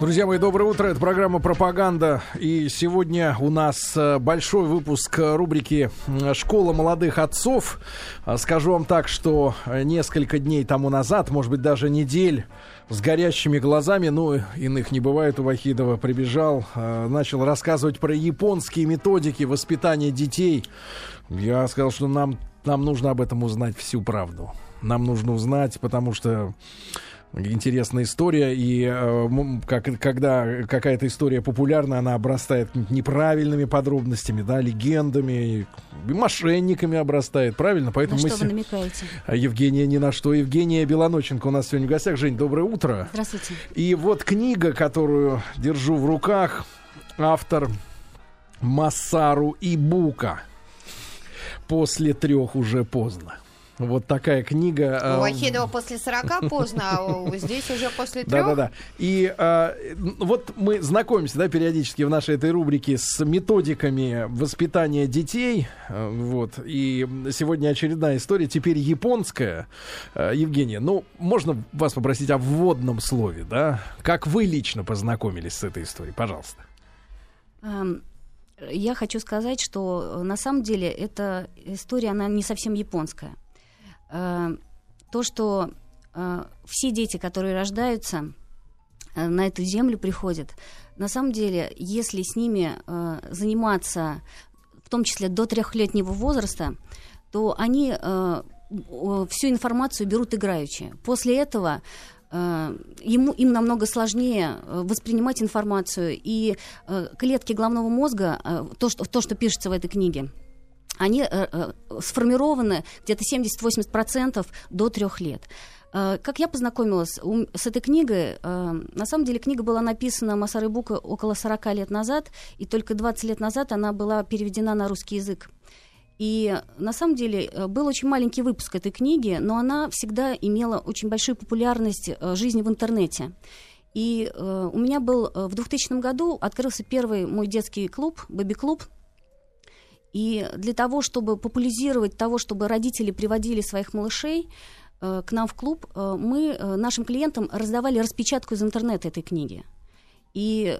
Друзья мои, доброе утро. Это программа «Пропаганда». И сегодня у нас э, большой выпуск рубрики «Школа молодых отцов». А, скажу вам так, что несколько дней тому назад, может быть, даже недель, с горящими глазами, ну, иных не бывает у Вахидова, прибежал, э, начал рассказывать про японские методики воспитания детей. Я сказал, что нам, нам нужно об этом узнать всю правду. Нам нужно узнать, потому что интересная история, и э, как, когда какая-то история популярна, она обрастает неправильными подробностями, да, легендами, и мошенниками обрастает, правильно? Поэтому на мы что вы намекаете? А Евгения ни на что. Евгения Белоноченко у нас сегодня в гостях. Жень, доброе утро. Здравствуйте. И вот книга, которую держу в руках, автор Массару Ибука. После трех уже поздно. Вот такая книга. У а, Вахидова после 40 поздно, а здесь уже после трех. Да-да-да. И а, вот мы знакомимся, да, периодически в нашей этой рубрике с методиками воспитания детей. А, вот. И сегодня очередная история, теперь японская. Евгения, ну, можно вас попросить о вводном слове, да? Как вы лично познакомились с этой историей? Пожалуйста. Я хочу сказать, что на самом деле эта история, она не совсем японская. Э, то, что э, все дети, которые рождаются, э, на эту землю приходят, на самом деле, если с ними заниматься, в том числе до трехлетнего возраста, то они всю информацию берут играючи. После этого ему, им намного сложнее воспринимать информацию, и клетки головного мозга, то, что, то, что пишется в этой книге, они э, э, сформированы где-то 70-80% до трех лет. Э, как я познакомилась с этой книгой, э, на самом деле книга была написана Масарой Бука около 40 лет назад, и только 20 лет назад она была переведена на русский язык. И на самом деле был очень маленький выпуск этой книги, но она всегда имела очень большую популярность жизни в интернете. И у меня был в 2000 году открылся первый мой детский клуб, бэби-клуб, и для того, чтобы популяризировать того, чтобы родители приводили своих малышей э, к нам в клуб, э, мы э, нашим клиентам раздавали распечатку из интернета этой книги. И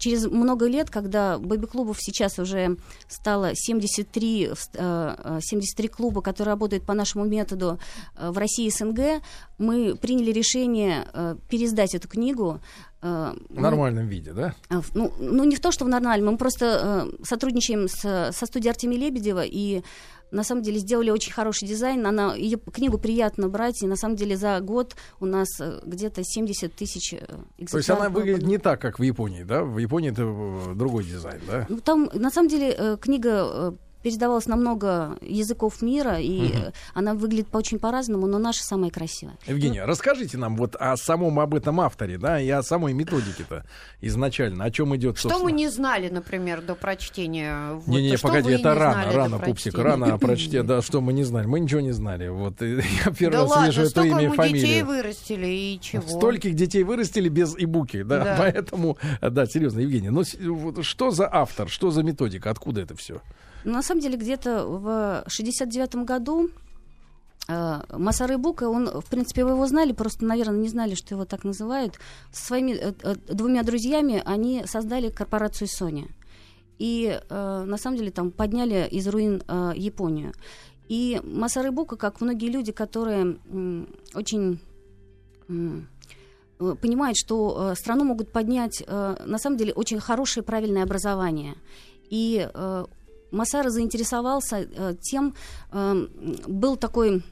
через много лет, когда бэби-клубов сейчас уже стало 73, 73 э, клуба, которые работают по нашему методу в России и СНГ, мы приняли решение пересдать эту книгу Э, в нормальном мы, виде, да? А, ну, ну, не в то, что в нормальном. Мы просто э, сотрудничаем с, со студией Артемия Лебедева и на самом деле сделали очень хороший дизайн. Она, ее книгу приятно брать, и на самом деле за год у нас э, где-то 70 тысяч экземпляров. То есть она выглядит не так, как в Японии, да? В Японии это другой дизайн, да? Ну, там, на самом деле, книга передавалась на много языков мира, и угу. она выглядит очень по-разному, но наша самая красивая. Евгения, ну, расскажите нам вот о самом об этом авторе, да, и о самой методике-то изначально, о чем идет. Что мы не знали, например, до прочтения? Вот, не, не, погоди, это рано, рано, пупсик, рано о прочтении, да, что мы не знали, мы ничего не знали, вот я первый да раз ладно, вижу это имя и фамилию. детей вырастили и чего? Стольких детей вырастили без ибуки, да, да. поэтому, да, серьезно, Евгения, ну что за автор, что за методика, откуда это все? На самом деле, где-то в 69 году э, Масары Бука, он, в принципе, вы его знали, просто, наверное, не знали, что его так называют. Со своими э, э, двумя друзьями они создали корпорацию Sony. И, на самом деле, там подняли из руин Японию. И Масары Бука, как многие люди, которые очень понимают, что страну могут поднять, на самом деле, очень хорошее, правильное образование. И Масара заинтересовался э, тем, э, был такой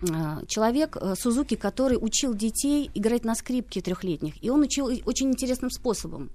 э, человек Сузуки, который учил детей играть на скрипке трехлетних, и он учил очень интересным способом.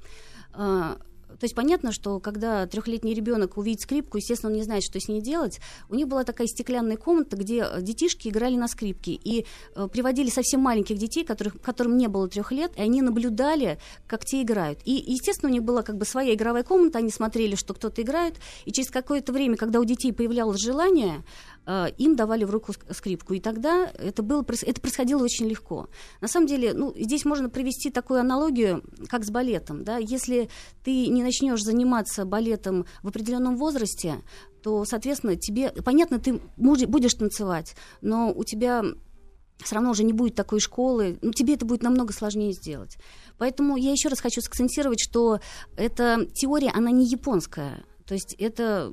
То есть понятно, что когда трехлетний ребенок увидит скрипку, естественно, он не знает, что с ней делать. У них была такая стеклянная комната, где детишки играли на скрипке и э, приводили совсем маленьких детей, которых, которым не было трех лет, и они наблюдали, как те играют. И, естественно, у них была как бы своя игровая комната, они смотрели, что кто-то играет, и через какое-то время, когда у детей появлялось желание, Э, им давали в руку скрипку. И тогда это, было, это происходило очень легко. На самом деле, ну, здесь можно привести такую аналогию, как с балетом. Да? Если ты не начнешь заниматься балетом в определенном возрасте, то, соответственно, тебе, понятно, ты будешь танцевать, но у тебя все равно уже не будет такой школы, ну, тебе это будет намного сложнее сделать. Поэтому я еще раз хочу сакцентировать, что эта теория, она не японская. То есть это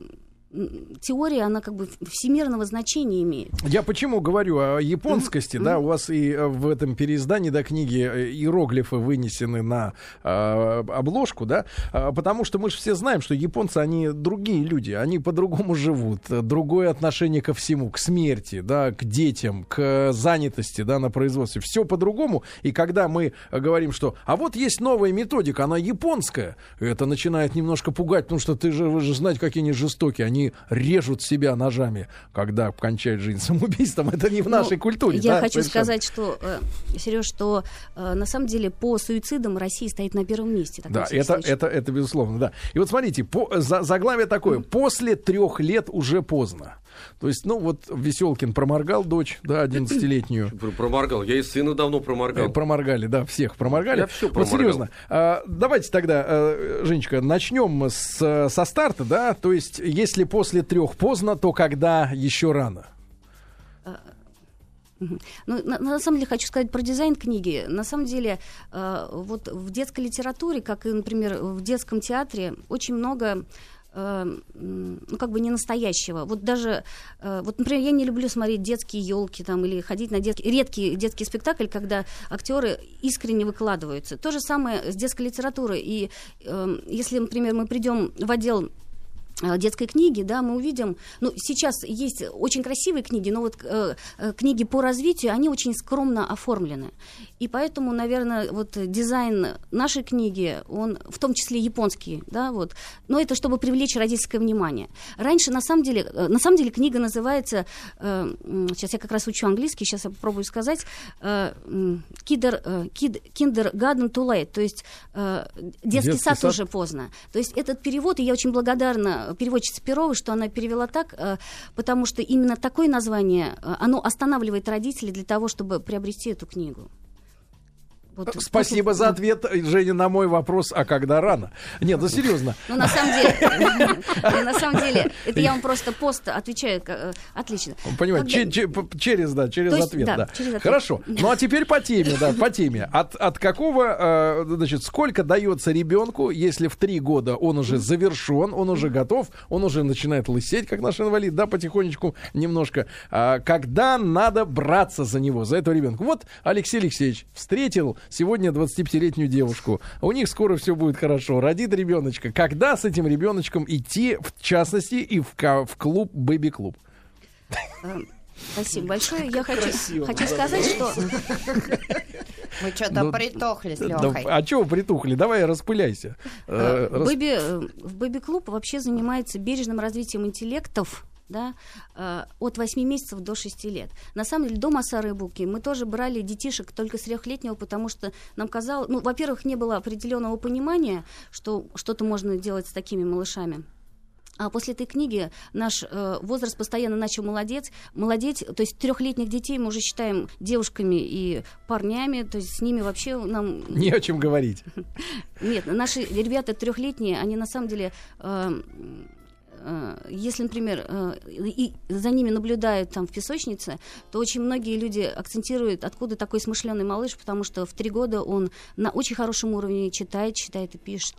теория, она как бы всемирного значения имеет. Я почему говорю о японскости, mm-hmm. да, у вас и э, в этом переиздании, да, книги э, иероглифы вынесены на э, обложку, да, а, потому что мы же все знаем, что японцы, они другие люди, они по-другому живут, другое отношение ко всему, к смерти, да, к детям, к занятости, да, на производстве, все по-другому, и когда мы говорим, что, а вот есть новая методика, она японская, это начинает немножко пугать, потому что ты же, вы же знаете, какие они жестокие, они режут себя ножами, когда кончают жизнь самоубийством. Это не в ну, нашей культуре. Я да, хочу совершенно. сказать, что, э, Сереж, что э, на самом деле по суицидам Россия стоит на первом месте. Да, это, это, это безусловно, да. И вот смотрите, по, за, заглавие такое. После трех лет уже поздно. То есть, ну, вот Веселкин проморгал дочь, да, 11-летнюю. Проморгал. Я и сына давно проморгал. Э, проморгали, да, всех проморгали. Я все проморгал. Вот серьезно. А, давайте тогда, Женечка, начнем с, со старта, да. То есть, если после трех поздно, то когда еще рано? А, ну, на, на самом деле хочу сказать про дизайн книги. На самом деле, э, вот в детской литературе, как и, например, в детском театре, очень много Эм, ну, как бы не настоящего. Вот даже, э, вот, например, я не люблю смотреть детские елки там или ходить на детский, редкий детский спектакль, когда актеры искренне выкладываются. То же самое с детской литературой. И э, если, например, мы придем в отдел Э, детской книги, да, мы увидим, ну, сейчас есть очень красивые книги, но вот э, э, книги по развитию, они очень скромно оформлены. И поэтому, наверное, вот дизайн нашей книги, он в том числе японский, да, вот, но это чтобы привлечь родительское внимание. Раньше, на самом деле, э, на самом деле книга называется, э, сейчас я как раз учу английский, сейчас я попробую сказать, э, Kinder, э, Kindergarten too late, то есть э, детский, детский сад, сад уже поздно. То есть этот перевод, и я очень благодарна переводчица Перова, что она перевела так, э, потому что именно такое название, э, оно останавливает родителей для того, чтобы приобрести эту книгу. Вот, Спасибо после... за ответ, Женя, на мой вопрос, а когда рано? Нет, ну серьезно. Ну, на самом деле, на самом деле, это я вам просто пост отвечаю, э, отлично. Понимаете, через, да, через ответ, да. Хорошо. Ну, а теперь по теме, да, по теме. От, от какого, э, значит, сколько дается ребенку, если в три года он уже завершен, он уже готов, он уже начинает лысеть, как наш инвалид, да, потихонечку немножко. А когда надо браться за него, за этого ребенка? Вот Алексей Алексеевич встретил сегодня 25-летнюю девушку. У них скоро все будет хорошо. Родит ребеночка. Когда с этим ребеночком идти, в частности, и в, в клуб, бэби-клуб? Эм, спасибо большое. Я хочу, хочу сказать, что... Мы что-то ну, притухли с Лехой. Да, а чего притухли? Давай распыляйся. Э, э, Бэби, э, в бэби-клуб вообще занимается бережным развитием интеллектов да, э, от 8 месяцев до 6 лет. На самом деле, до Масары Буки мы тоже брали детишек только с трехлетнего, потому что нам казалось, ну, во-первых, не было определенного понимания, что что-то можно делать с такими малышами. А после этой книги наш э, возраст постоянно начал молодеть, молодеть, то есть трехлетних детей мы уже считаем девушками и парнями, то есть с ними вообще нам... Не о чем говорить. Нет, наши ребята трехлетние, они на самом деле... Э, Э, если, например, э, и за ними наблюдают там в песочнице, то очень многие люди акцентируют, откуда такой смышленый малыш, потому что в три года он на очень хорошем уровне читает, читает и пишет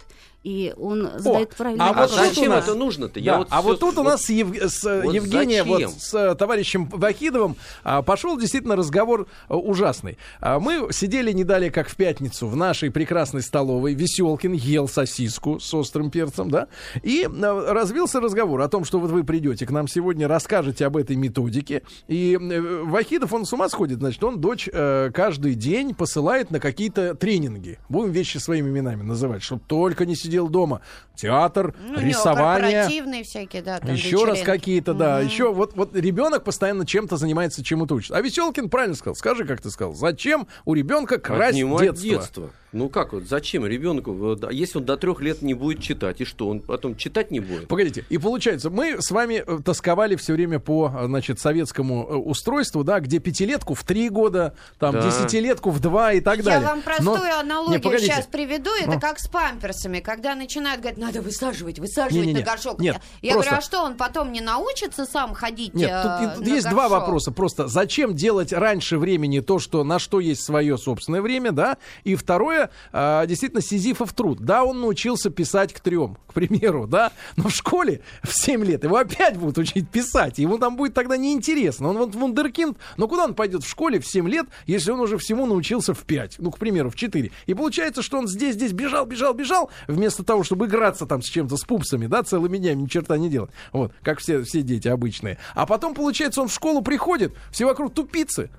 и он задает О, правильный а вопрос. Вот зачем это нужно-то? Да, вот а вот тут у нас с, Ев... с вот Евгением, вот с э, товарищем Вахидовым а, пошел действительно разговор а, ужасный. А, мы сидели не далее, как в пятницу, в нашей прекрасной столовой. Веселкин ел сосиску с острым перцем, да, и а, развился разговор о том, что вот вы придете к нам сегодня, расскажете об этой методике. И а, Вахидов, он с ума сходит, значит, он дочь а, каждый день посылает на какие-то тренинги. Будем вещи своими именами называть, чтобы только не сидел сидел дома. Театр, ну, рисование. всякие, да. еще раз какие-то, да. Еще вот, вот ребенок постоянно чем-то занимается, чему-то учится. А Веселкин правильно сказал. Скажи, как ты сказал. Зачем у ребенка красть детство? детство? Ну как вот, зачем ребенку, если он до трех лет не будет читать, и что, он потом читать не будет? Погодите, и получается, мы с вами э, тосковали все время по, значит, советскому э, устройству, да, где пятилетку в три года, там, да. десятилетку в два и так далее. Я вам простую Но... аналогию не, сейчас приведу, это Но... как с памперсами, когда начинают говорить, надо высаживать, высаживать не, не, не. на горшок. Нет, я просто... говорю, а что, он потом не научится сам ходить Нет, э, тут есть горшок? два вопроса. Просто зачем делать раньше времени то, что на что есть свое собственное время, да? И второе, э, действительно, Сизифов труд. Да, он научился писать к трем, к примеру, да, но в школе в 7 лет его опять будут учить писать. Ему там будет тогда неинтересно. Он вот вундеркинд, но куда он пойдет в школе в 7 лет, если он уже всему научился в 5, ну, к примеру, в 4. И получается, что он здесь, здесь бежал, бежал, бежал, вместо того, чтобы играться там с чем-то, с пупсами, да, целыми днями ни черта не делать. Вот, как все, все дети обычные. А потом, получается, он в школу приходит, все вокруг тупицы.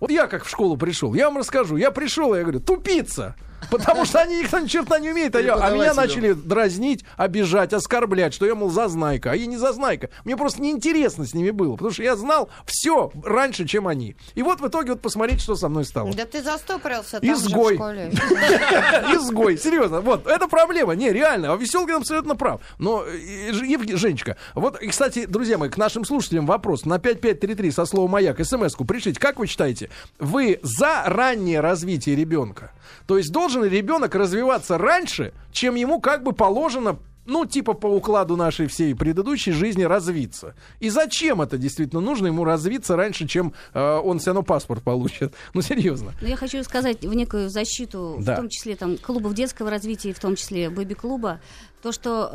Вот я как в школу пришел, я вам расскажу. Я пришел, я говорю, тупица. Потому что они никто ни черта не умеет. А, я, а меня начали дразнить, обижать, оскорблять, что я, мол, зазнайка. А я не зазнайка. Мне просто неинтересно с ними было. Потому что я знал все раньше, чем они. И вот в итоге вот посмотрите, что со мной стало. Да ты застопорился там Изгой. в школе. Изгой. Серьезно. Вот. Это проблема. Не, реально. А Веселкин абсолютно прав. Но, Женечка, вот, и, кстати, друзья мои, к нашим слушателям вопрос. На 5533 со словом «Маяк» смс-ку пришлите. Как вы считаете, вы за раннее развитие ребенка? То есть должен ребенок развиваться раньше, чем ему как бы положено ну, типа по укладу нашей всей предыдущей жизни развиться. И зачем это действительно нужно ему развиться раньше, чем э, он все равно паспорт получит? Ну, серьезно. Ну, я хочу сказать в некую защиту, да. в том числе там клубов детского развития, в том числе бэби-клуба, то, что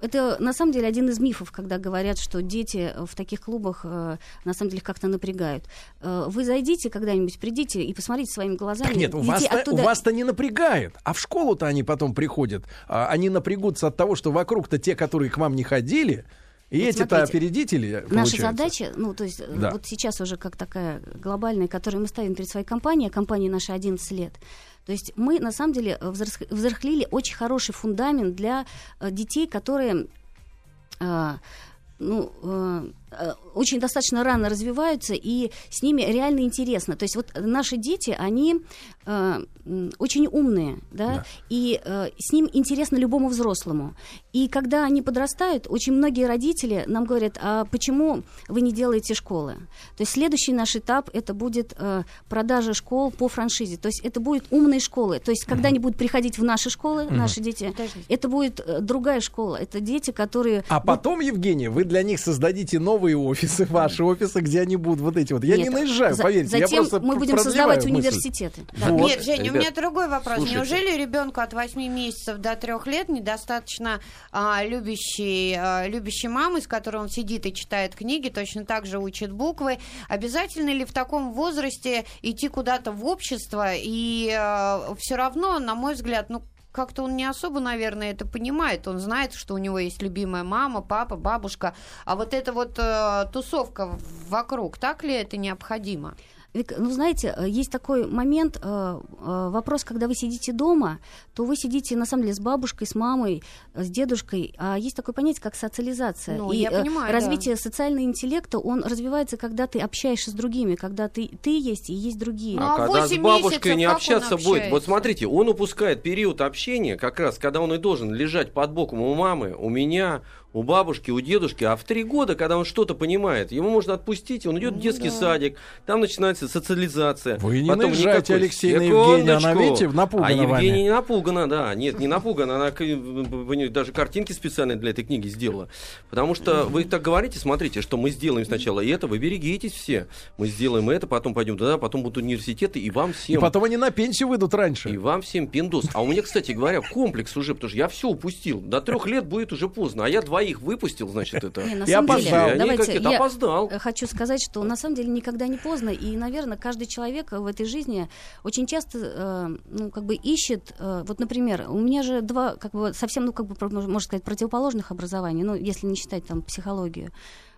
э, это на самом деле один из мифов, когда говорят, что дети в таких клубах э, на самом деле как-то напрягают. Э, вы зайдите когда-нибудь, придите и посмотрите своими глазами. Так нет, у вас-то, оттуда... у вас-то не напрягает, а в школу-то они потом приходят, э, они напрягутся от того, что вокруг-то те, которые к вам не ходили, и вот эти-то опередители. Наша задача, ну, то есть, да. вот сейчас уже как такая глобальная, которую мы ставим перед своей компанией, а компания наша 11 лет. То есть мы на самом деле взрыхлили очень хороший фундамент для э, детей, которые э, ну, э, Э, очень достаточно рано развиваются, и с ними реально интересно. То есть вот наши дети, они э, очень умные, да, да. и э, с ним интересно любому взрослому. И когда они подрастают, очень многие родители нам говорят, а почему вы не делаете школы? То есть следующий наш этап это будет э, продажа школ по франшизе. То есть это будет умные школы. То есть когда угу. они будут приходить в наши школы, угу. наши дети, это будет э, другая школа. Это дети, которые... А потом, Евгения, вы для них создадите новый новые офисы, ваши офисы, где они будут вот эти вот. Я Нет, не наезжаю, за, поверьте. Затем я просто мы будем создавать мысль. университеты. Да. Вот. Нет, Женя, Ребят, у меня другой вопрос. Слушайте. Неужели ребенку от 8 месяцев до 3 лет недостаточно а, любящей, а, любящей мамы, с которой он сидит и читает книги, точно так же учит буквы? Обязательно ли в таком возрасте идти куда-то в общество? И а, все равно, на мой взгляд, ну как-то он не особо, наверное, это понимает. Он знает, что у него есть любимая мама, папа, бабушка. А вот эта вот э, тусовка вокруг, так ли это необходимо? Ну, знаете, э, есть такой момент, э, э, вопрос, когда вы сидите дома, то вы сидите, на самом деле, с бабушкой, с мамой, с дедушкой, а есть такое понятие, как социализация. Ну, и я понимаю, развитие да. социального интеллекта, он развивается, когда ты общаешься с другими, когда ты, ты есть и есть другие. Ну, а, а когда с бабушкой не общаться будет, вот смотрите, он упускает период общения, как раз, когда он и должен лежать под боком у мамы, у меня, у бабушки, у дедушки, а в три года, когда он что-то понимает, ему можно отпустить, он идет ну, в детский да. садик, там начинается социализация. Вы не Потом наезжайте, никакой... Алексей, на Евгения, она, видите, напугана А Евгения вами. не напугана, да, нет, не напугана, она даже картинки специальные для этой книги сделала. Потому что вы так говорите, смотрите, что мы сделаем сначала это, вы берегитесь все. Мы сделаем это, потом пойдем туда, потом будут университеты, и вам всем... И потом они на пенсию выйдут раньше. И вам всем пиндос. А у меня, кстати говоря, комплекс уже, потому что я все упустил. До трех лет будет уже поздно, а я двоих двоих выпустил, значит, это. Не, на самом опоздал. Деле, давайте, я опоздал. хочу сказать, что на самом деле никогда не поздно, и, наверное, каждый человек в этой жизни очень часто, э, ну, как бы ищет, э, вот, например, у меня же два, как бы, совсем, ну, как бы, можно сказать, противоположных образований, ну, если не считать там психологию.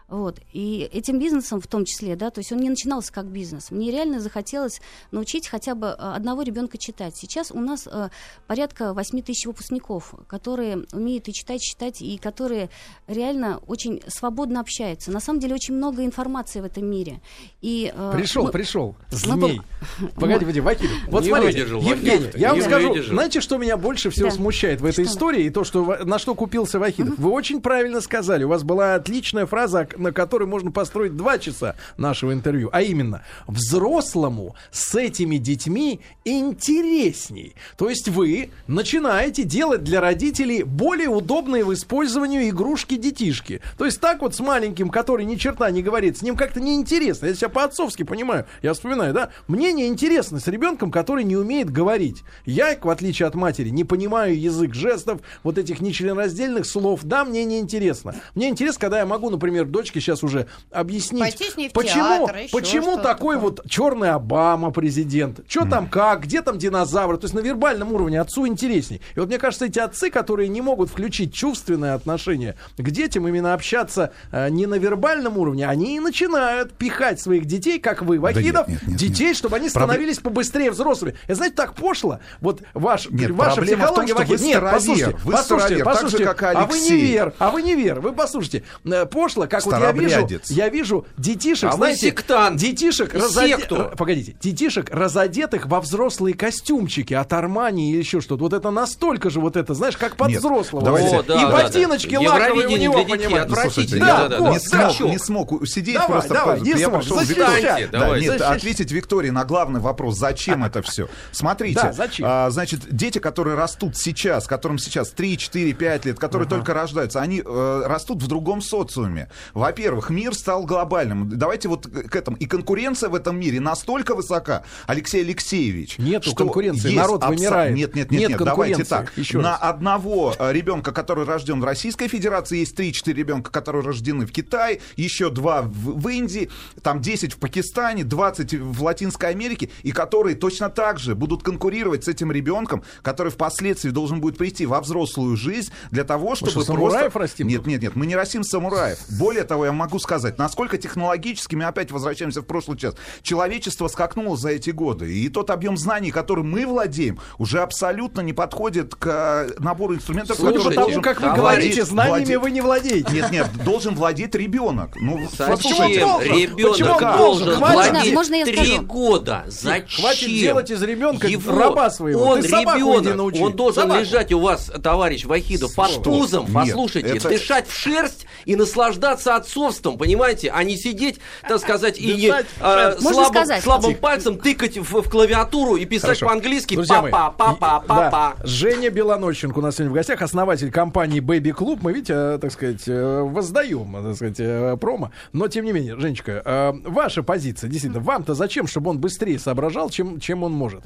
Вот. И этим бизнесом в том числе, да, то есть он не начинался как бизнес. Мне реально захотелось научить хотя бы а, одного ребенка читать. Сейчас у нас э, порядка 8 тысяч выпускников, которые умеют и читать, читать, и которые реально очень свободно общаются. На самом деле очень много информации в этом мире. И, э, пришел, мы... пришел, змей. Мы... Погоди, погоди, Вакиль. Вот не смотрите, выдержал, Евгений, я вам скажу, выдержал. знаете, что меня больше всего да. смущает в этой что? истории, и то, что, на что купился Вахидов? Угу. Вы очень правильно сказали, у вас была отличная фраза, на которой можно построить два часа нашего интервью. А именно, взрослому с этими детьми интересней. То есть вы начинаете делать для родителей более удобные в использовании игрушки-детишки. То есть так вот с маленьким, который ни черта не говорит, с ним как-то неинтересно. Я себя по-отцовски понимаю. Я вспоминаю, да? Мне неинтересно с ребенком, который не умеет говорить. Я, в отличие от матери, не понимаю язык жестов, вот этих нечленораздельных слов. Да, мне неинтересно. Мне интересно, когда я могу, например, дочке сейчас уже объяснить, почему, театр, почему такой такое. вот черный Обама президент, что mm. там как, где там динозавры, то есть на вербальном уровне отцу интересней. И вот мне кажется, эти отцы, которые не могут включить чувственное отношение к детям, именно общаться э, не на вербальном уровне, они и начинают пихать своих детей, как вы, Вахидов, да нет, нет, нет, детей, нет. чтобы они становились Проблем... побыстрее взрослыми. Это, знаете, так пошло. Вот ваш, нет, ваша психология, том, Вахид, нет, послушайте, вы послушайте, послушайте, так же, как а вы не вер, а вы не вер, вы послушайте, э, пошло, как вот я вижу, я вижу детишек, а знаете, сектант. детишек, разоде... погодите, детишек, разодетых во взрослые костюмчики от Армани или еще что-то. Вот это настолько же вот это, знаешь, как под Нет, взрослого. Давайте. О, да, и да, ботиночки да. лаковые у него, понимаете. Слушайте, да, да, да, не, смог, не смог сидеть давай, просто. Давай, не я пошел Виктории. Да, нет, ответить Виктории на главный вопрос, зачем это все. Смотрите, да, зачем? А, значит, дети, которые растут сейчас, которым сейчас 3, 4, 5 лет, которые только рождаются, они э, растут в другом социуме. Во-первых, мир стал глобальным. Давайте вот к этому. И конкуренция в этом мире настолько высока, Алексей Алексеевич. Нет конкуренции, народ абсо... вымирает. Нет, нет, нет, нет, нет давайте так. Еще На раз. одного э, ребенка, который рожден в Российской Федерации, есть 3-4 ребенка, которые рождены в Китае, еще 2 в, в Индии, там 10 в Пакистане, 20 в Латинской Америке, и которые точно так же будут конкурировать с этим ребенком, который впоследствии должен будет прийти во взрослую жизнь для того, чтобы что, просто... растим? Нет, нет, нет, мы не растим самураев. Более того, я могу сказать, насколько технологически, мы опять возвращаемся в прошлый час, человечество скакнуло за эти годы, и тот объем знаний, который мы владеем, уже абсолютно не подходит к э, набору инструментов, Слушайте, потому должен как вы говорите, знаниями владеть... вы не владеете. Нет, нет, должен владеть ребенок. Ну, Зачем? Ребенок должен владеть можно, три года. Зачем? Хватит делать из ребенка Его... раба своего. Он ребенок, он должен собаку. лежать у вас, товарищ Вахидов, под тузом, послушайте, это... дышать в шерсть и наслаждаться отцовством, понимаете, а не сидеть, так сказать, и э, слабым, слабым пальцем тыкать в, в клавиатуру и писать по-английски папа, папа, папа. Женя Белонощенко у нас сегодня в гостях, основатель компании Baby Club. Мы, видите, э, так сказать, э, воздаем, так сказать, э, промо. Но, тем не менее, Женечка, ваша позиция, действительно, вам-то зачем, чтобы он быстрее соображал, чем, чем он может?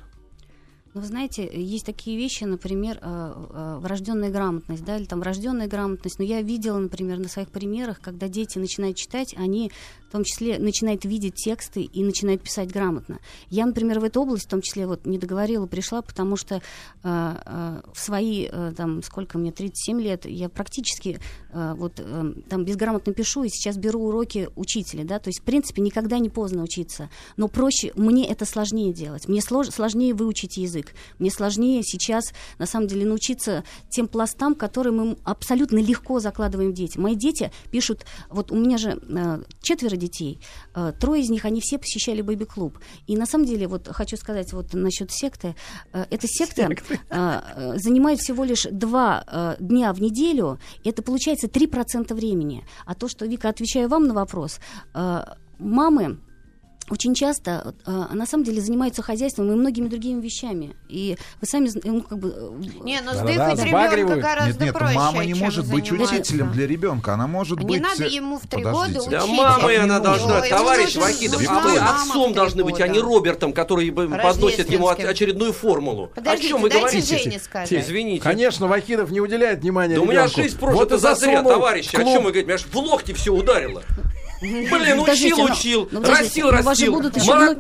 Ну, вы знаете, есть такие вещи, например, врожденная грамотность, да, или там врожденная грамотность. Но я видела, например, на своих примерах, когда дети начинают читать, они в том числе начинает видеть тексты и начинает писать грамотно. Я, например, в эту область в том числе вот не договорила, пришла, потому что э, э, в свои, э, там, сколько мне, 37 лет, я практически э, вот э, там безграмотно пишу и сейчас беру уроки учителя, да, то есть, в принципе, никогда не поздно учиться, но проще, мне это сложнее делать, мне слож, сложнее выучить язык, мне сложнее сейчас, на самом деле, научиться тем пластам, которые мы абсолютно легко закладываем в дети. Мои дети пишут, вот у меня же э, четверо детей. Э, трое из них, они все посещали бэби-клуб. И на самом деле, вот хочу сказать вот насчет секты. Э, эта секта э, занимает всего лишь два дня в неделю. Это получается 3% времени. А то, что, Вика, отвечаю вам на вопрос, мамы очень часто э, на самом деле занимаются хозяйством и многими другими вещами. И вы сами, ну, как бы... Э, не, но сдыхать да, ребенка гораздо нет, нет, проще, мама не может быть учителем для ребенка, она может не быть... Не надо ему в три года учить. Да мамой она должна, Ой, товарищ Вахидов, а вы отцом должны быть, а не Робертом, который подносит ему очередную формулу. Подождите, О чем вы говорите? Жене сказать. Извините. Конечно, Вахидов не уделяет внимания Да у меня жизнь прожита зазря, товарищи. О чем вы говорите? Меня аж в локти все ударило. Блин, учил, учил, растил, растил,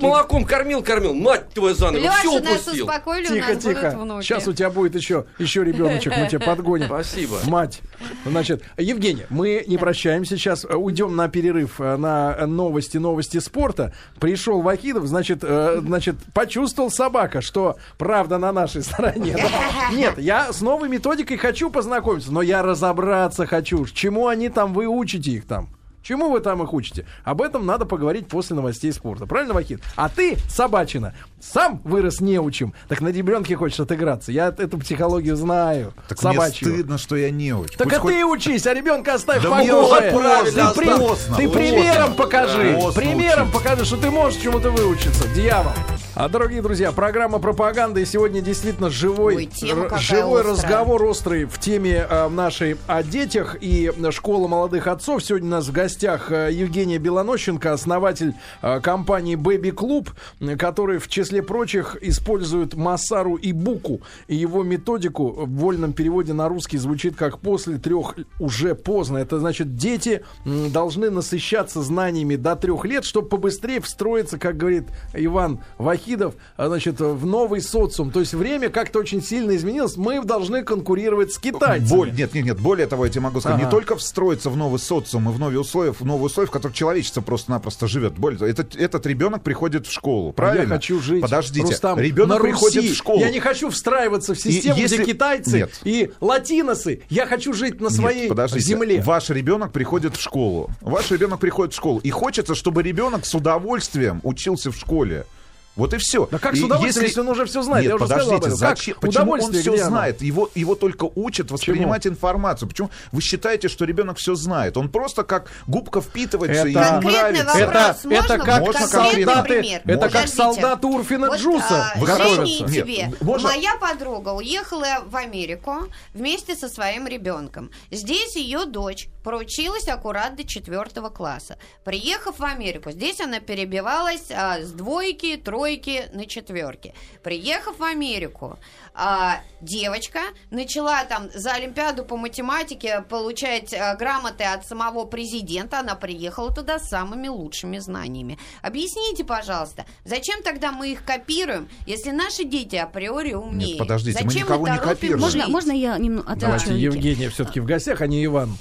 молоком кормил, кормил, мать твою за ногу, все упустил. Тихо, тихо, сейчас у тебя будет еще, еще ребеночек, мы тебя подгоним. Спасибо. Мать. Значит, Евгений, мы не прощаемся сейчас, уйдем на перерыв э, на новости, новости спорта. Пришел Вахидов, значит, э, значит, почувствовал собака, что правда на нашей стороне. Нет, я с новой методикой хочу познакомиться, но я разобраться хочу, чему они там, вы учите их там. Чему вы там их учите? Об этом надо поговорить после новостей спорта. Правильно, Вахид? А ты, собачина, сам вырос неучим. Так на ребенке хочешь отыграться. Я эту психологию знаю. Так собачью. мне стыдно, что я неуч. Так Пусть а хоть... ты учись, а ребенка оставь да покое. Ты, при... ты примером покажи. Поздно примером учить. покажи, что ты можешь чему-то выучиться. Дьявол. А, дорогие друзья, программа пропаганды. И сегодня действительно живой, Ой, живой разговор острый в теме э, нашей о детях и школа молодых отцов. Сегодня у нас в гостях э, Евгения Белонощенко, основатель э, компании Baby Club, который в числе прочих использует Массару и Буку. И его методику в вольном переводе на русский звучит как «после трех уже поздно». Это значит, дети должны насыщаться знаниями до трех лет, чтобы побыстрее встроиться, как говорит Иван Вахидов, а, значит, в новый социум. То есть время как-то очень сильно изменилось. Мы должны конкурировать с китайцами. Боль, нет, нет, нет. Более того, я тебе могу сказать, ага. не только встроиться в новый социум и в новые условия, в новые условия, в которых человечество просто-напросто живет. Более того, этот, этот ребенок приходит в школу, правильно? Я хочу жить. Подождите, Рустам, ребенок на приходит в школу. Я не хочу встраиваться в систему, и если... где китайцы нет. и латиносы. Я хочу жить на своей нет, подождите. земле. Ваш ребенок приходит в школу. Ваш ребенок приходит в школу. И хочется, чтобы ребенок с удовольствием учился в школе. Вот и все. Да как с удовольствием, если, если он уже все знает? Нет, Я подождите, зачем? Почему он все знает? Его, его только учат воспринимать Почему? информацию. Почему вы считаете, что ребенок все знает? Он просто как губка впитывается, это, и ему нравится. Это, это как можно солдаты, пример? это как солдаты Урфина вот, Джуса а, тебе. Нет, можно... Моя подруга уехала в Америку вместе со своим ребенком. Здесь ее дочь проучилась аккурат до четвертого класса. Приехав в Америку, здесь она перебивалась а, с двойки, тройки тройки на четверки. Приехав в Америку, а, девочка начала там за Олимпиаду по математике получать а, грамоты от самого президента. Она приехала туда с самыми лучшими знаниями. Объясните, пожалуйста, зачем тогда мы их копируем, если наши дети априори умнее? Нет, подождите, зачем мы никого не копируем. Можно, можно я немного отвечу? Давайте, Евгения все-таки в гостях, а не Иван.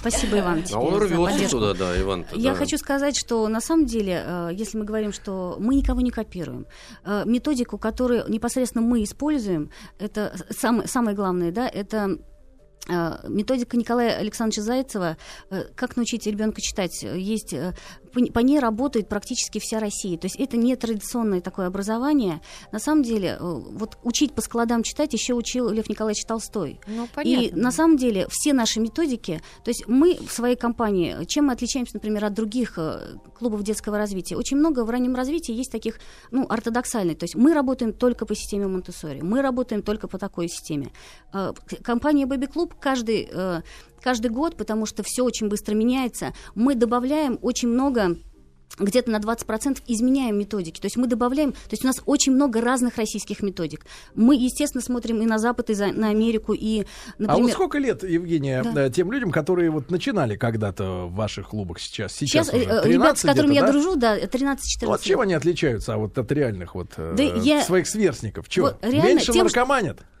Спасибо, Иван. А он рвется туда, да, Иван. Я хочу сказать, что на самом деле, э, если мы говорим, что мы никого не копируем, э, методику, которую непосредственно мы используем, это самое, самое главное, да, это э, Методика Николая Александровича Зайцева «Как научить ребенка читать». Есть по ней работает практически вся Россия. То есть это не традиционное такое образование. На самом деле, э, вот учить по складам читать еще учил Лев Николаевич Толстой. Ну, понятно. И на самом деле все наши методики, то есть мы в своей компании, чем мы отличаемся, например, от других э, клубов детского развития? Очень много в раннем развитии есть таких, ну, ортодоксальных. То есть мы работаем только по системе Монтессори, мы работаем только по такой системе. Э, компания Baby Club каждый каждый год, потому что все очень быстро меняется, мы добавляем очень много где-то на 20% изменяем методики. То есть мы добавляем, то есть у нас очень много разных российских методик. Мы, естественно, смотрим и на Запад, и за, на Америку, и, например... А вот сколько лет, Евгения, да. тем людям, которые вот начинали когда-то в ваших клубах сейчас? Сейчас, сейчас уже 13 ребят, с которыми я да? дружу, да, 13-14 вот чем они отличаются а вот от реальных вот да э, я... своих сверстников? Чего? Вот, реально, Меньше тем, наркоманят? Что...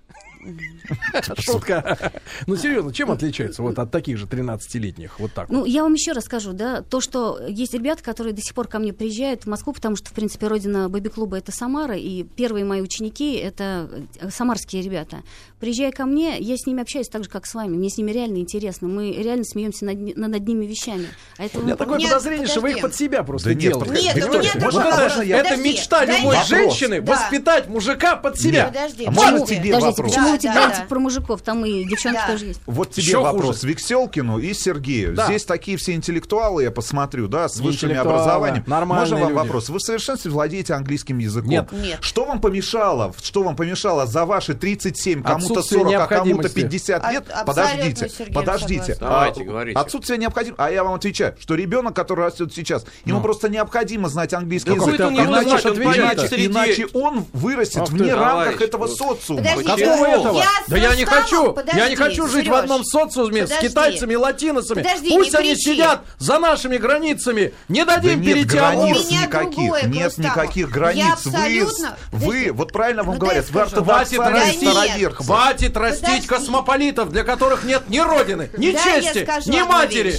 Шутка. Ну, серьезно, чем отличается вот от таких же 13-летних? Вот так Ну, я вам еще расскажу, да, то, что есть ребята, которые до сих пор ко мне приезжают в Москву, потому что, в принципе, родина бэби-клуба — это Самара, и первые мои ученики — это э, самарские ребята. Приезжая ко мне, я с ними общаюсь так же, как с вами. Мне с ними реально интересно. Мы реально смеемся над, над одними вещами. А это У меня такое нет, подозрение, подожди. что вы их под себя просто да делаете. Нет, нет, нет, вот это, это мечта любой женщины — воспитать мужика под себя. Подожди, а можно тебе вопрос? Почему вы тебе про мужиков, там и девчонки да. тоже есть. Вот тебе Еще вопрос. Хуже. Викселкину и Сергею. Да. Здесь такие все интеллектуалы, я посмотрю, да, с высшими образованиями. Нормальные Можно вам люди. вопрос? Вы в совершенстве владеете английским языком. Нет. Нет. Что вам помешало, что вам помешало за ваши 37, кому-то 40, а кому-то 50 лет? От, подождите, подождите. Давайте, а, говорите. Отсутствие необходимости. А я вам отвечаю, что ребенок, который растет сейчас, ему ну. просто необходимо знать английский язык. Иначе, иначе, иначе он вырастет вне рамках этого социума. Подождите, этого. Я да я не хочу. Подожди, я не хочу жить Сереж, в одном социуме подожди. с китайцами и латиносами. Подожди, Пусть они кричи. сидят за нашими границами. Не Да дадим нет перейти границ никаких, нет никаких Я границ. абсолютно- Вы, вы, вот правильно вам Ну, говорят, вы. Хватит ортодоксальные расти. староверцы. Хватит растить Подожди. космополитов, для которых нет ни родины, ни Да, чести, ни матери.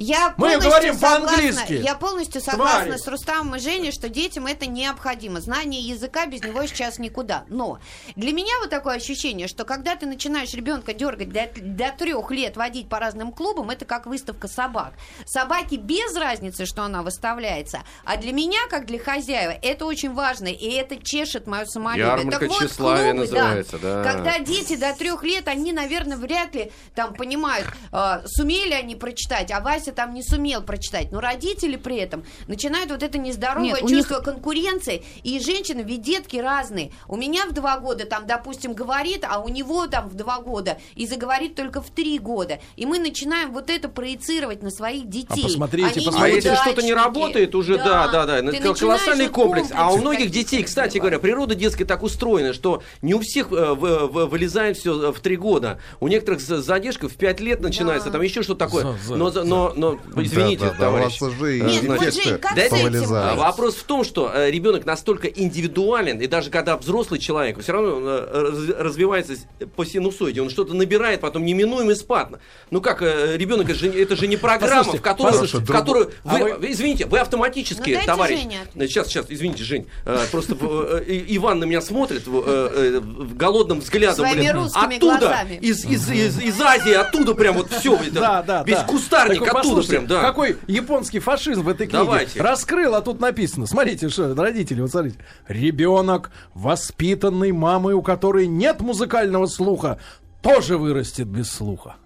Я Мы говорим по-английски. Я полностью согласна Твари. с Рустамом и Женей, что детям это необходимо. Знание языка без него сейчас никуда. Но для меня вот такое ощущение, что когда ты начинаешь ребенка дергать до, до трех лет водить по разным клубам, это как выставка собак. Собаки без разницы, что она выставляется. А для меня, как для хозяева, это очень важно. И это чешет мое самолюбие. Ярмарка Так вот, клубы, называется, да. Когда дети до трех лет, они, наверное, вряд ли там понимают, э, сумели они прочитать, а Вася там не сумел прочитать. Но родители при этом начинают вот это нездоровое Нет, у них- чувство конкуренции. И женщины, ведь детки разные. У меня в два года там, допустим, говорит, а у него там в два года и заговорит только в три года. И мы начинаем вот это проецировать на своих детей. посмотрите, Они посмотрите. А если что-то не работает, уже да, да, да, Ты это начинаешь колоссальный вот комплекс. А у многих детей, кстати говоря, природа детская так устроена, что не у всех э, в- в- вылезает все в три года. У некоторых с задержкой в пять лет начинается, там еще что-то такое. За- за- Но, но, но, извините, Да, да, да, у товарищ. вас уже и Нет, вот, эффекты Жень, как Да этим? Вопрос в том, что э, ребенок настолько индивидуален, и даже когда взрослый человек, все равно э, раз- развивается по синусоиде, он что-то набирает, потом неминуемо и спадно. Ну как, э, ребенок, это же, это же не программа, Послушайте, в которую, послушайте, в которую а вы, вы- извините, вы автоматически, Ну, товарищ, сейчас, сейчас, извините, Жень, э, просто э, э, Иван на меня смотрит э, э, голодным взглядом, Своими блин, оттуда, из, из, из, из Азии, оттуда прям вот все, Да, да, весь да. кустарник оттуда послушайте, прям, да. Какой японский фашизм в этой книге. Давайте. Раскрыл, а тут написано. Смотрите, что родители, вот смотрите. Ребенок, воспитанный мамой, у которой нет музыкального слуха, тоже вырастет без слуха.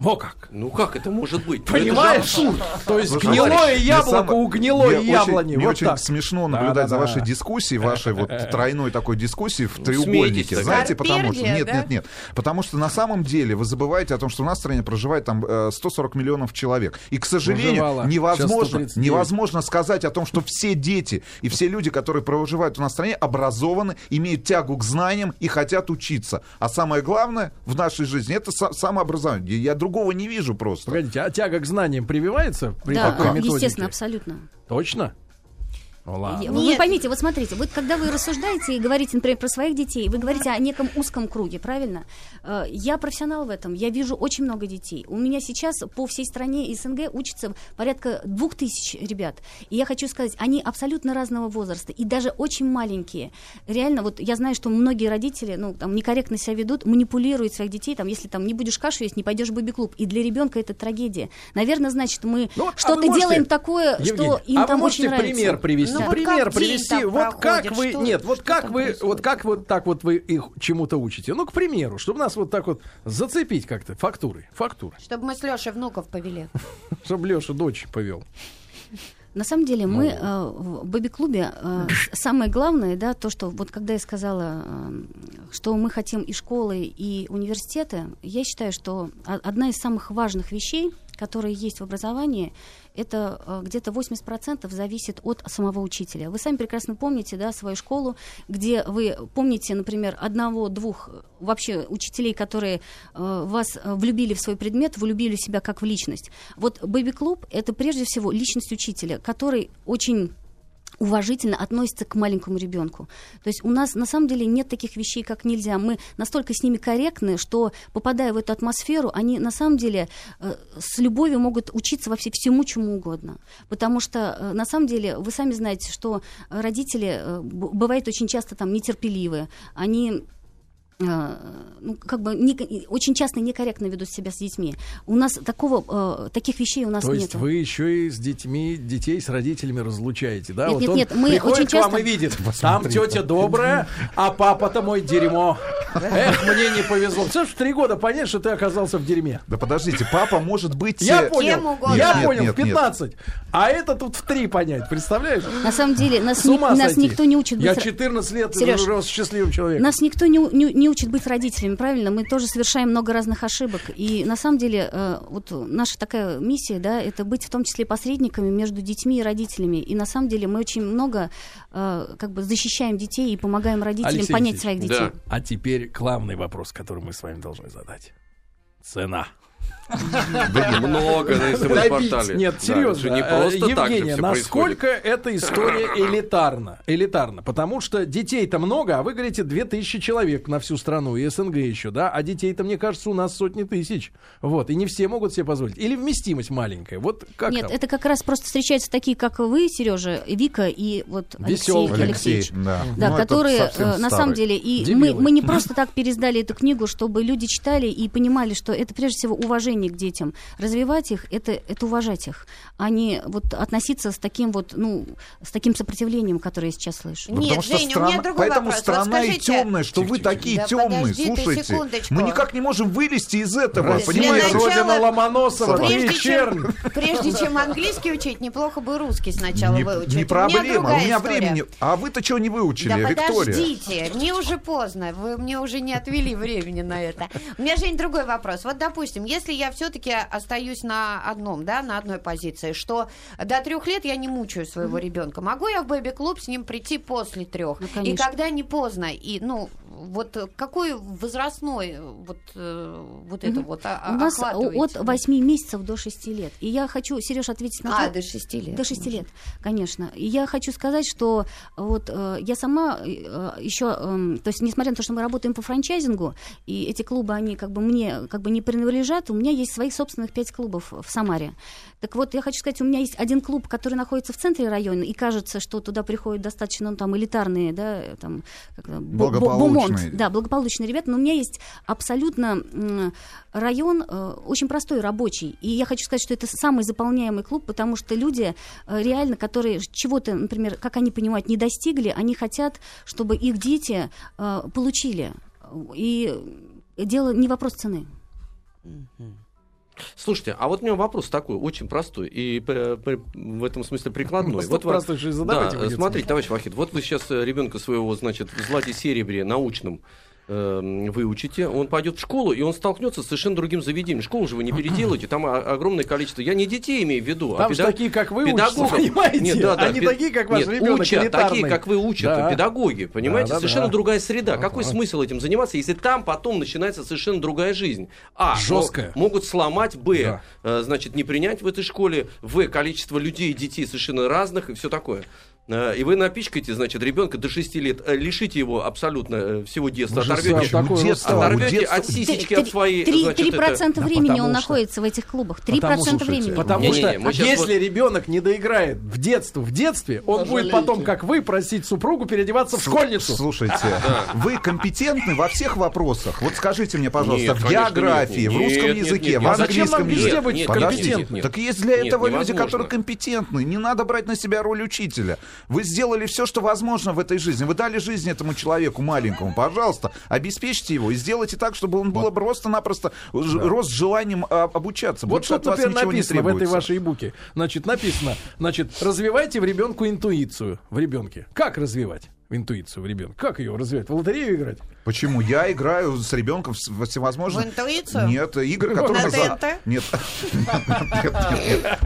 Во как. Ну как это может быть? Ну, Понимаешь? абсурд. То есть Слушай, гнилое товарищ, яблоко мне у гнилой мне яблони. Очень, мне очень так. смешно Да, наблюдать да, за да. вашей дискуссией, вашей вот тройной такой дискуссии в Ну, треугольнике. Знаете, потому что... Нет, нет, нет. Потому что на самом деле вы забываете о том, что у нас в стране проживает там э, 140 миллионов человек. И, к сожалению, Проживало. Невозможно, 139. невозможно сказать о том, что все дети и все люди, которые проживают у нас в стране, образованы, имеют тягу к знаниям и хотят учиться. А самое главное в нашей жизни это са- самообразование. Я другого не вижу просто. Погодите, а тяга к знаниям прививается при Да, такой методике? естественно, абсолютно. Точно? Ну, ладно. Вы, поймите, вот смотрите, вот когда вы рассуждаете и говорите, например, про своих детей, вы говорите о неком узком круге, правильно? Э, Я профессионал в этом, я вижу очень много детей. У меня сейчас по всей стране СНГ учатся порядка двух тысяч ребят. И я хочу сказать, они абсолютно разного возраста и даже очень маленькие. Реально, вот я знаю, что многие родители, ну, там, некорректно себя ведут, манипулируют своих детей, там, если там не будешь кашу есть, не пойдешь в бэби-клуб. И для ребенка это трагедия. Наверное, значит, мы Ну, а что-то можете, делаем такое, Евгений, что им а там очень нравится. пример привести? Ну, вот пример привести. Вот как вы. Что- нет, вот как вы. происходит? Вот как вот так вот вы их чему-то учите? Ну, к примеру, чтобы нас вот так вот зацепить как-то. Фактурой. Фактурой. Чтобы мы с Лешей внуков повели. Чтобы Леша дочь повел. На самом деле мы Ну. э, в бэби-клубе э, самое главное, да, то, что вот когда я сказала, э, что мы хотим и школы, и университеты, я считаю, что одна из самых важных вещей, которые есть в образовании, это э, где-то 80% зависит от самого учителя. Вы сами прекрасно помните, да, свою школу, где вы помните, например, одного-двух э, вообще учителей, которые э, вас влюбили в свой предмет, влюбили в себя как в личность. Вот бэби-клуб — это прежде всего личность учителя, который очень уважительно относится к маленькому ребенку. То есть у нас на самом деле нет таких вещей, как нельзя. Мы настолько с ними корректны, что попадая в эту атмосферу, они на самом деле э, с любовью могут учиться во все, всему, чему угодно. Потому что э, на самом деле вы сами знаете, что родители э, бывают очень часто там нетерпеливы, они ну, как бы не- очень часто некорректно ведут себя с детьми. У нас такого, э, таких вещей у нас То нет. есть вы еще и с детьми, детей с родителями разлучаете, да? Нет, вот нет, он нет, мы очень к вам часто- и видит, там тетя добрая, а папа-то мой дерьмо. Эх, мне не повезло. Слушай, три года понять, что ты оказался в дерьме. Да подождите, папа может быть... Я понял, я понял, в 15. А это тут в три понять, представляешь? На самом деле, нас, ни, нас никто не учит быть... Я 14 лет Сереж, рос счастливым человеком. Нас никто не, не, не учит быть родителями, правильно? Мы тоже совершаем много разных ошибок. И на самом деле, э, вот наша такая миссия, да, это быть в том числе посредниками между детьми и родителями. И на самом деле мы очень много э, как бы защищаем детей и помогаем родителям Алексей понять Алексеевич, своих детей. Да. А теперь главный вопрос, который мы с вами должны задать. Цена. Да немного на смс-портале. Нет, серьезно. Не просто Евгения, насколько эта история элитарна? Элитарна. Потому что детей-то много, а вы говорите 2000 человек на всю страну и СНГ еще, да? А детей-то, мне кажется, у нас сотни тысяч. Вот. И не все могут себе позволить. Или вместимость маленькая. Вот как Нет, это как раз просто встречаются такие, как вы, Сережа, Вика и вот Алексей Веселый. Алексеевич. Да, да ну, которые э, на самом деле... И мы, мы не просто так пересдали эту книгу, чтобы люди читали и понимали, что это прежде всего уважение отношение к детям, развивать их, это, это уважать их, а не вот относиться с таким вот, ну, с таким сопротивлением, которое я сейчас слышу. Нет, потому что Женя, страна, у меня другой поэтому вопрос. страна вот скажите, и темная, что вы такие да темные, слушайте. Мы никак не можем вылезти из этого, Для понимаете? Начала, Родина Ломоносова, прежде чем, прежде чем английский учить, неплохо бы русский сначала не, выучить. Не проблема, у меня, у меня времени. А вы-то чего не выучили, да Виктория? подождите, мне уже поздно, вы мне уже не отвели времени на это. У меня, Жень, другой вопрос. Вот, допустим, если я все-таки остаюсь на одном, да, на одной позиции, что до трех лет я не мучаю своего mm-hmm. ребенка. Могу я в бэби-клуб с ним прийти после трех? Ну, и когда не поздно, и, ну, вот какой возрастной вот, э, вот это вот У нас от 8 месяцев до 6 лет. И я хочу, Сереж, ответить на А, то... до 6 лет. До 6 лет, конечно. И я хочу сказать, что вот э, я сама э, еще, э, то есть несмотря на то, что мы работаем по франчайзингу, и эти клубы, они как бы мне как бы не принадлежат, у меня есть своих собственных 5 клубов в Самаре. Так вот, я хочу сказать, у меня есть один клуб, который находится в центре района, и кажется, что туда приходят достаточно ну, там элитарные, да, там, как, благополучные. Да, благополучные ребята, но у меня есть абсолютно район э, очень простой, рабочий. И я хочу сказать, что это самый заполняемый клуб, потому что люди э, реально, которые чего-то, например, как они понимают, не достигли, они хотят, чтобы их дети э, получили. И дело не вопрос цены. Mm-hmm. Слушайте, а вот у меня вопрос такой, очень простой и в этом смысле прикладной. Вот простой же задавайте. Да, смотрите, товарищ Вахид, вот вы сейчас э, ребенка своего, значит, в злате серебре научном э, выучите, он пойдет в школу, и он столкнется с совершенно другим заведением. Школу же вы не переделаете, там огромное количество. Я не детей имею в виду, а там а педаг... такие, как вы, педагогов. понимаете? Нет, да, да, Они пед... такие, как ваш Нет, ребенок, учат, такие, как вы учат, да. педагоги, понимаете? Да, да, совершенно да. другая среда. Да, Какой смысл этим заниматься, если там потом начинается совершенно другая жизнь? А, Жесткая. могут сломать, Б, да. э, значит, не принять в этой школе, В, количество людей, детей совершенно разных и все такое. Э, и вы напичкаете, значит, ребенка до 6 лет, э, лишите его абсолютно э, всего детства, оторвете, оторвете от сисечки от своей... 3%, 3 это... времени да, он что... находится в этих клубах. 3% потому, времени. Потому не, что не, не, если вот... ребенок не доиграет в детство, в детстве, он Пожалейте. будет потом, как вы, просить супругу переодеваться в школьницу. Слушайте, вы компетентны во всех вопросах. Вот скажите мне, пожалуйста, в географии, в русском языке, в английском языке. Подождите, так есть для этого люди, которые компетентны. Не надо брать на себя роль учителя. Вы сделали все, что возможно в этой жизни. Вы дали жизнь этому человеку маленькому. Пожалуйста, обеспечьте его и сделайте так, чтобы он был вот. просто-напросто да. рос с желанием а, обучаться. Вот что теперь написано в этой вашей буке. Значит, написано, значит, развивайте в ребенку интуицию в ребенке. Как развивать? Интуицию в ребенка. Как ее развивать? В лотерею играть? Почему? Я играю с ребенком во всевозможные... В интуицию? Нет, игры, которые... На ТНТ? Нет.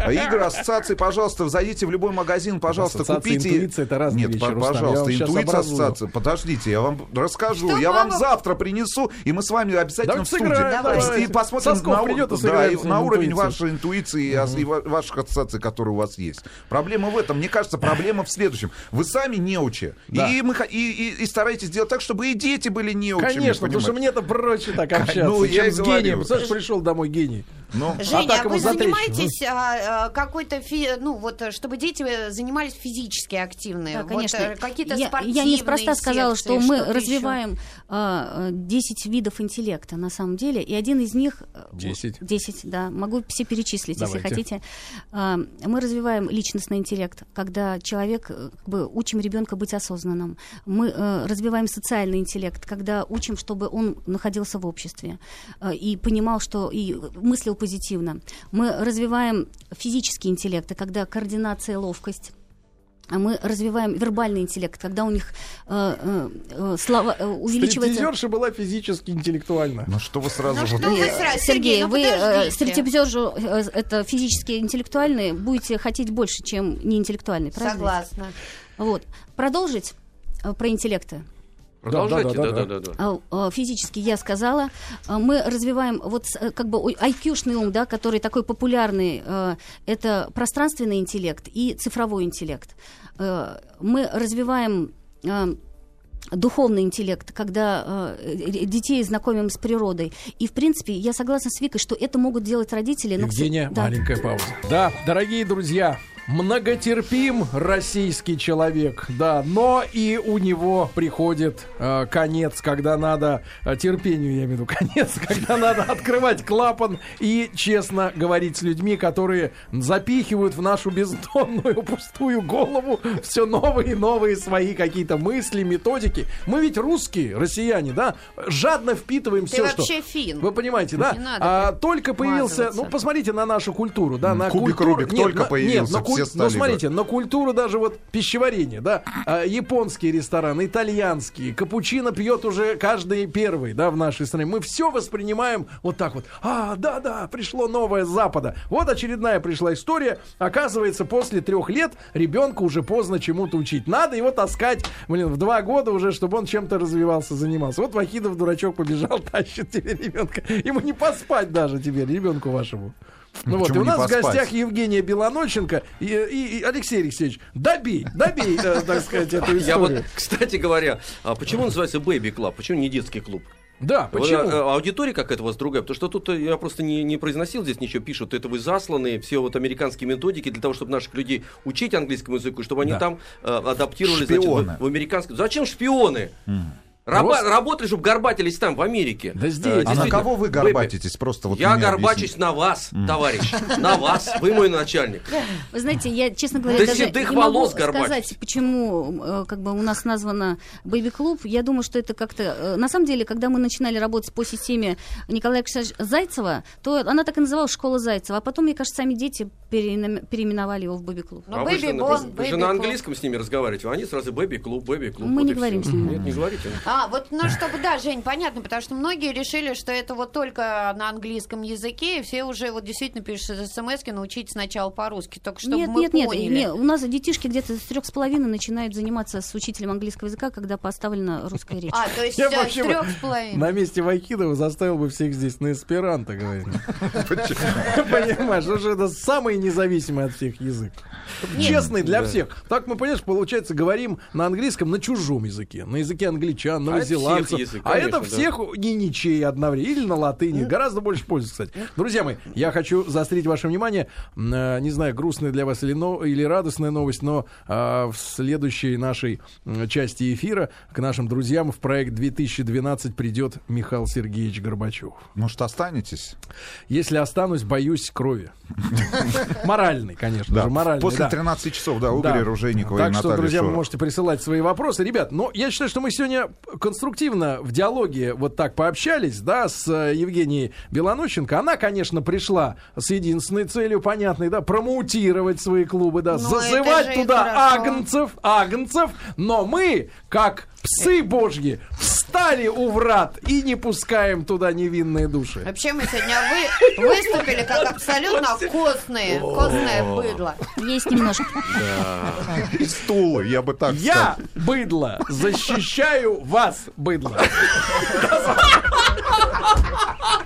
Игры, ассоциации, пожалуйста, зайдите в любой магазин, пожалуйста, купите... интуиция — это разные Нет, пожалуйста, интуиция, ассоциация. Подождите, я вам расскажу. Я вам завтра принесу, и мы с вами обязательно в студии. И посмотрим на уровень вашей интуиции и ваших ассоциаций, которые у вас есть. Проблема в этом. Мне кажется, проблема в следующем. Вы сами неучи. И, мы, и, и, и старайтесь сделать так, чтобы и дети были неучими. Конечно, потому что мне-то проще так общаться, ну, чем с гением. Представляешь, пришел домой гений. Ну, Женя, а, а вы занимаетесь а, а, какой-то, фи... ну вот, чтобы дети занимались физически активные? Да, конечно. Вот, э, какие-то я, я неспроста сказала, что мы развиваем а, 10 видов интеллекта на самом деле, и один из них... 10? 10, да. Могу все перечислить, Давайте. если хотите. А, мы развиваем личностный интеллект, когда человек, э, как бы, учим ребенка быть осознанным. Мы а, развиваем социальный интеллект, когда учим, чтобы он находился в обществе а, и понимал, что и мыслил позитивно. Мы развиваем физический интеллект, когда координация, ловкость а мы развиваем вербальный интеллект, когда у них э, э, э слова э, увеличивается... Стриптизерша была физически интеллектуальна. Ну что вы сразу... Ну, что вы сразу? Сергей, ну, вы э, стриптизершу, э, это физически интеллектуальные, будете хотеть больше, чем неинтеллектуальный, правильно? Согласна. Вот. Продолжить э, про интеллекты. Продолжайте, да, да, да. да, да, да. Физически я сказала, а, мы развиваем вот э, как бы IQ-шный ум, да, который такой популярный, э, это пространственный интеллект и цифровой интеллект. Э, мы развиваем духовный интеллект, когда э, детей знакомим с природой. И, в принципе, я согласна с Викой, что это могут делать родители. Но... Евгения, да. маленькая пауза. Да, дорогие друзья, многотерпим российский человек, да, но и у него приходит э, конец, когда надо э, терпению, я имею в виду конец, когда надо открывать клапан и честно говорить с людьми, которые запихивают в нашу бездонную пустую голову все новые и новые свои какие-то мысли, методики. Мы ведь русские, россияне, да, жадно впитываем Ты все, вообще что... фин. Вы понимаете, да? А, только появился, ну посмотрите на нашу культуру, да, на Кубик культуру. Рубик нет, только на, появился. Нет, куль... ну, смотрите, на культуру даже вот пищеварения, да, а, японские рестораны, итальянские, капучино пьет уже каждый первый, да, в нашей стране. Мы все воспринимаем вот так вот. А, да-да, пришло новое с Запада. Вот очередная пришла история. Оказывается, после трех лет ребенка уже поздно чему-то учить. Надо его таскать, блин, в два года уже, чтобы он чем-то развивался, занимался. Вот Вахидов, дурачок, побежал, тащит тебе ребенка. Ему не поспать даже теперь, ребенку вашему. Ну вот, и у нас в гостях Евгения Белоноченко и, и, и Алексей Алексеевич. Добей, добей, э, так сказать, эту историю. Я вот, кстати говоря, а почему называется Baby Club? Почему не детский клуб? Да, почему? А, аудитория какая-то у вас другая, потому что тут э, я просто не, не произносил здесь ничего, пишут, это вы засланы, все вот американские методики для того, чтобы наших людей учить английскому языку, чтобы они да. там э, адаптировали значит, в, в американском. Зачем шпионы? Mm. Раба- работали, чтобы горбатились там, в Америке. Да здесь. А на кого вы горбатитесь? Просто вот я горбачусь объясните. на вас, товарищ. На вас. Вы мой начальник. Вы знаете, я, честно говоря, До даже не могу сказать, почему э, как бы у нас названо Бэби-клуб. Я думаю, что это как-то... Э, на самом деле, когда мы начинали работать по системе Николая Александровича Зайцева, то она так и называлась «Школа Зайцева». А потом, мне кажется, сами дети переименовали его в Бэби-клуб. Ну, а вы, же, вы же на английском с ними разговариваете, а они сразу Бэби-клуб, Бэби-клуб. Мы не говорим с ними. Нет, не говорите. А, вот, ну, чтобы, да, Жень, понятно, потому что многие решили, что это вот только на английском языке, и все уже вот действительно пишут смс научить сначала по-русски, только чтобы нет, мы нет, поняли. Нет, нет, у нас детишки где-то с трех с половиной начинают заниматься с учителем английского языка, когда поставлена русская речь. А, то есть Я с трех с половиной. На месте Вайкидова заставил бы всех здесь на эсперанто говорить. Понимаешь, уже это самый независимый от всех язык. Честный для всех. Так мы, понимаешь, получается, говорим на английском на чужом языке, на языке англичан, новозеландцев а это всех не ничей одновременно. Или на латыни. Ну. Гораздо больше пользы, кстати. Друзья мои, я хочу заострить ваше внимание. Э, не знаю, грустная для вас или, но, или радостная новость, но э, в следующей нашей части эфира к нашим друзьям в проект 2012 придет Михаил Сергеевич Горбачев. Может, останетесь? Если останусь, боюсь крови. Моральный, конечно же, моральный. После 13 часов, да, Угорь Ружейникова Так что, друзья, вы можете присылать свои вопросы. Ребят, но я считаю, что мы сегодня конструктивно в диалоге вот так пообщались, да, с э, Евгенией Белонощенко. Она, конечно, пришла с единственной целью, понятной, да, промоутировать свои клубы, да, но ну, зазывать туда агнцев, агнцев, но мы, как псы божьи, встали у врат и не пускаем туда невинные души. Вообще мы сегодня вы, выступили как абсолютно костные, костное быдло. Есть немножко. Да. И стулы, я бы так Я, быдло, защищаю вас, быдло.